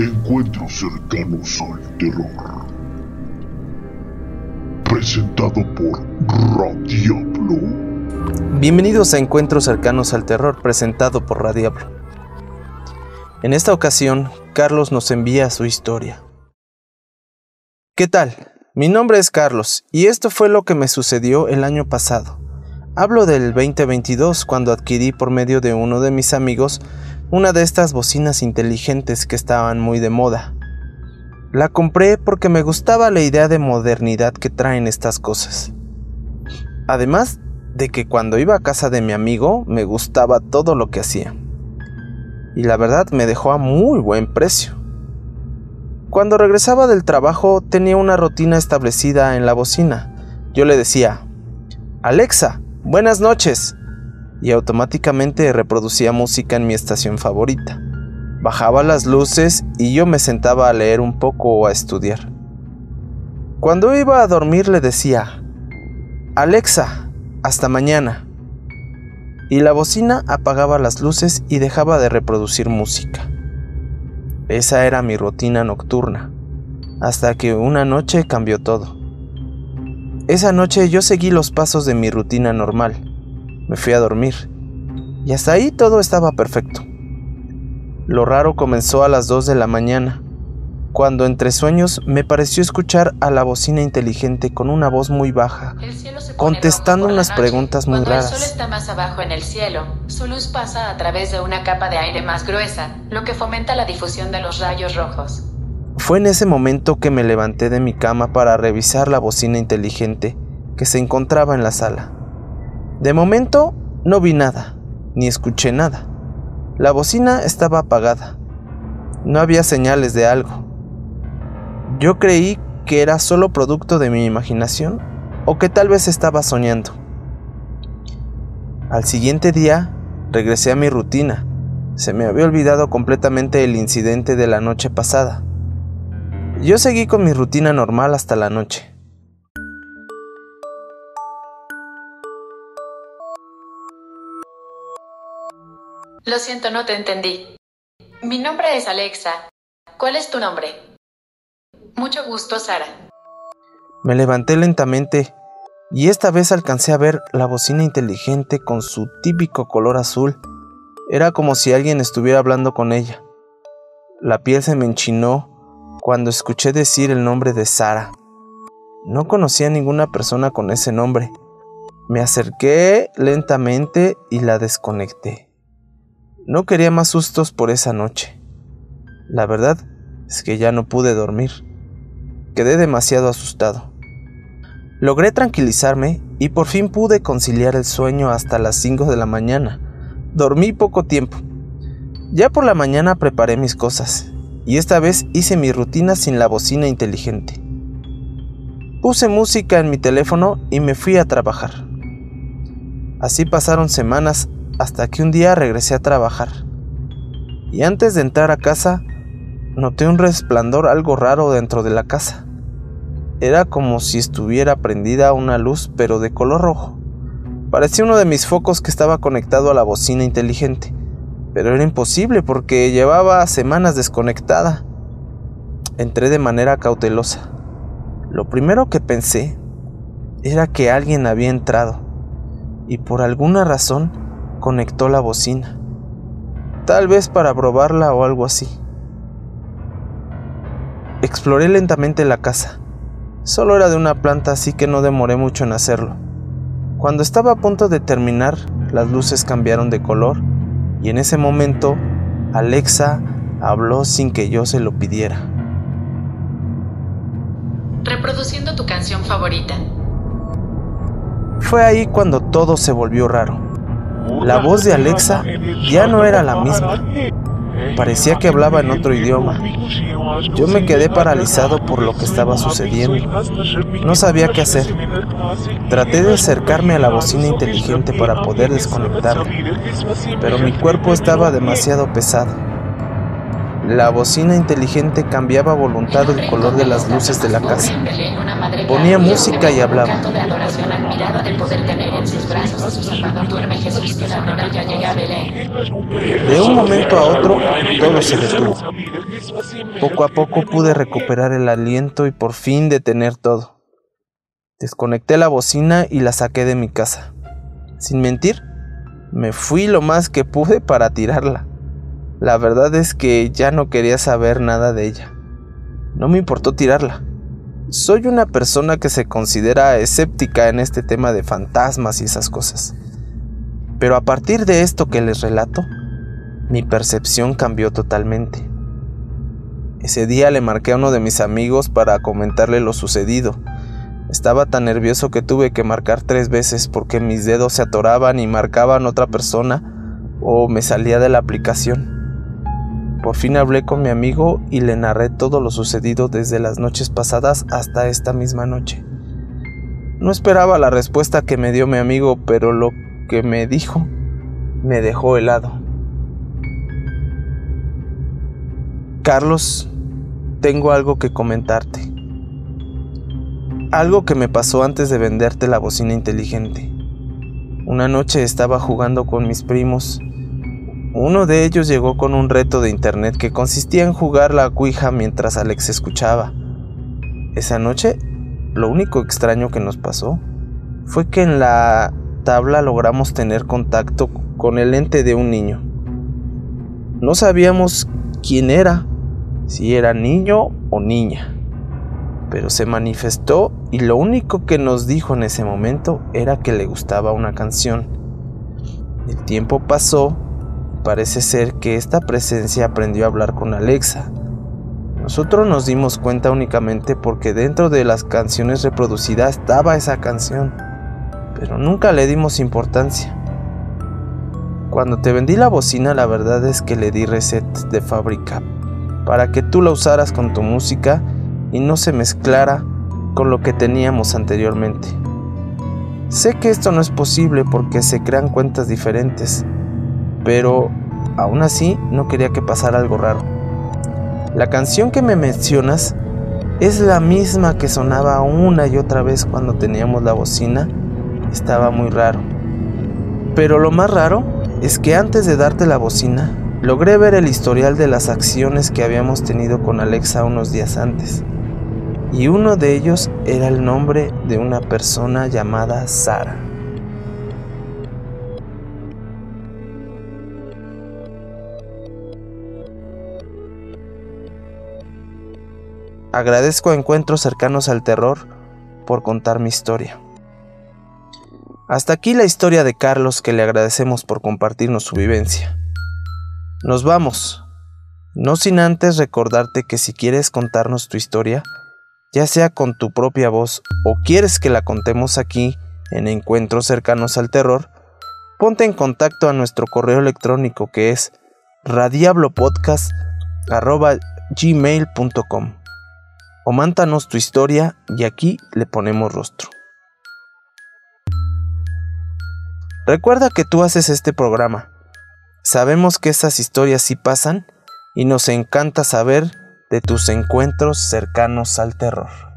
Encuentros cercanos al terror. Presentado por Radiablo. Bienvenidos a Encuentros cercanos al terror, presentado por Radiablo. En esta ocasión, Carlos nos envía su historia. ¿Qué tal? Mi nombre es Carlos y esto fue lo que me sucedió el año pasado. Hablo del 2022 cuando adquirí por medio de uno de mis amigos una de estas bocinas inteligentes que estaban muy de moda. La compré porque me gustaba la idea de modernidad que traen estas cosas. Además de que cuando iba a casa de mi amigo me gustaba todo lo que hacía. Y la verdad me dejó a muy buen precio. Cuando regresaba del trabajo tenía una rutina establecida en la bocina. Yo le decía, Alexa, buenas noches y automáticamente reproducía música en mi estación favorita. Bajaba las luces y yo me sentaba a leer un poco o a estudiar. Cuando iba a dormir le decía, Alexa, hasta mañana. Y la bocina apagaba las luces y dejaba de reproducir música. Esa era mi rutina nocturna, hasta que una noche cambió todo. Esa noche yo seguí los pasos de mi rutina normal me fui a dormir. Y hasta ahí todo estaba perfecto. Lo raro comenzó a las 2 de la mañana, cuando entre sueños me pareció escuchar a la bocina inteligente con una voz muy baja, contestando unas preguntas muy raras. el sol está más abajo en el cielo, su luz pasa a través de una capa de aire más gruesa, lo que fomenta la difusión de los rayos rojos. Fue en ese momento que me levanté de mi cama para revisar la bocina inteligente que se encontraba en la sala. De momento no vi nada, ni escuché nada. La bocina estaba apagada. No había señales de algo. Yo creí que era solo producto de mi imaginación o que tal vez estaba soñando. Al siguiente día regresé a mi rutina. Se me había olvidado completamente el incidente de la noche pasada. Yo seguí con mi rutina normal hasta la noche. Lo siento, no te entendí. Mi nombre es Alexa. ¿Cuál es tu nombre? Mucho gusto, Sara. Me levanté lentamente y esta vez alcancé a ver la bocina inteligente con su típico color azul. Era como si alguien estuviera hablando con ella. La piel se me enchinó cuando escuché decir el nombre de Sara. No conocía a ninguna persona con ese nombre. Me acerqué lentamente y la desconecté. No quería más sustos por esa noche. La verdad es que ya no pude dormir. Quedé demasiado asustado. Logré tranquilizarme y por fin pude conciliar el sueño hasta las 5 de la mañana. Dormí poco tiempo. Ya por la mañana preparé mis cosas y esta vez hice mi rutina sin la bocina inteligente. Puse música en mi teléfono y me fui a trabajar. Así pasaron semanas hasta que un día regresé a trabajar. Y antes de entrar a casa, noté un resplandor algo raro dentro de la casa. Era como si estuviera prendida una luz pero de color rojo. Parecía uno de mis focos que estaba conectado a la bocina inteligente, pero era imposible porque llevaba semanas desconectada. Entré de manera cautelosa. Lo primero que pensé era que alguien había entrado y por alguna razón conectó la bocina. Tal vez para probarla o algo así. Exploré lentamente la casa. Solo era de una planta así que no demoré mucho en hacerlo. Cuando estaba a punto de terminar, las luces cambiaron de color y en ese momento Alexa habló sin que yo se lo pidiera. Reproduciendo tu canción favorita. Fue ahí cuando todo se volvió raro. La voz de Alexa ya no era la misma. Parecía que hablaba en otro idioma. Yo me quedé paralizado por lo que estaba sucediendo. No sabía qué hacer. Traté de acercarme a la bocina inteligente para poder desconectarla, pero mi cuerpo estaba demasiado pesado. La bocina inteligente cambiaba a voluntad el color de las luces de la casa. Ponía música y hablaba. De un momento a otro, todo se detuvo. Poco a poco pude recuperar el aliento y por fin detener todo. Desconecté la bocina y la saqué de mi casa. Sin mentir, me fui lo más que pude para tirarla. La verdad es que ya no quería saber nada de ella. No me importó tirarla. Soy una persona que se considera escéptica en este tema de fantasmas y esas cosas. Pero a partir de esto que les relato, mi percepción cambió totalmente. Ese día le marqué a uno de mis amigos para comentarle lo sucedido. Estaba tan nervioso que tuve que marcar tres veces porque mis dedos se atoraban y marcaban otra persona o me salía de la aplicación. Por fin hablé con mi amigo y le narré todo lo sucedido desde las noches pasadas hasta esta misma noche. No esperaba la respuesta que me dio mi amigo, pero lo que me dijo me dejó helado. Carlos, tengo algo que comentarte. Algo que me pasó antes de venderte la bocina inteligente. Una noche estaba jugando con mis primos uno de ellos llegó con un reto de internet que consistía en jugar la cuija mientras Alex escuchaba. Esa noche, lo único extraño que nos pasó fue que en la tabla logramos tener contacto con el ente de un niño. No sabíamos quién era, si era niño o niña, pero se manifestó y lo único que nos dijo en ese momento era que le gustaba una canción. El tiempo pasó Parece ser que esta presencia aprendió a hablar con Alexa. Nosotros nos dimos cuenta únicamente porque dentro de las canciones reproducidas estaba esa canción, pero nunca le dimos importancia. Cuando te vendí la bocina la verdad es que le di reset de fábrica para que tú la usaras con tu música y no se mezclara con lo que teníamos anteriormente. Sé que esto no es posible porque se crean cuentas diferentes, pero aún así no quería que pasara algo raro. La canción que me mencionas es la misma que sonaba una y otra vez cuando teníamos la bocina. Estaba muy raro. Pero lo más raro es que antes de darte la bocina, logré ver el historial de las acciones que habíamos tenido con Alexa unos días antes. Y uno de ellos era el nombre de una persona llamada Sara. Agradezco encuentros cercanos al terror por contar mi historia. Hasta aquí la historia de Carlos que le agradecemos por compartirnos su vivencia. Nos vamos, no sin antes recordarte que si quieres contarnos tu historia, ya sea con tu propia voz o quieres que la contemos aquí en encuentros cercanos al terror, ponte en contacto a nuestro correo electrónico que es radiablopodcast.gmail.com o mántanos tu historia y aquí le ponemos rostro. Recuerda que tú haces este programa. Sabemos que esas historias sí pasan y nos encanta saber de tus encuentros cercanos al terror.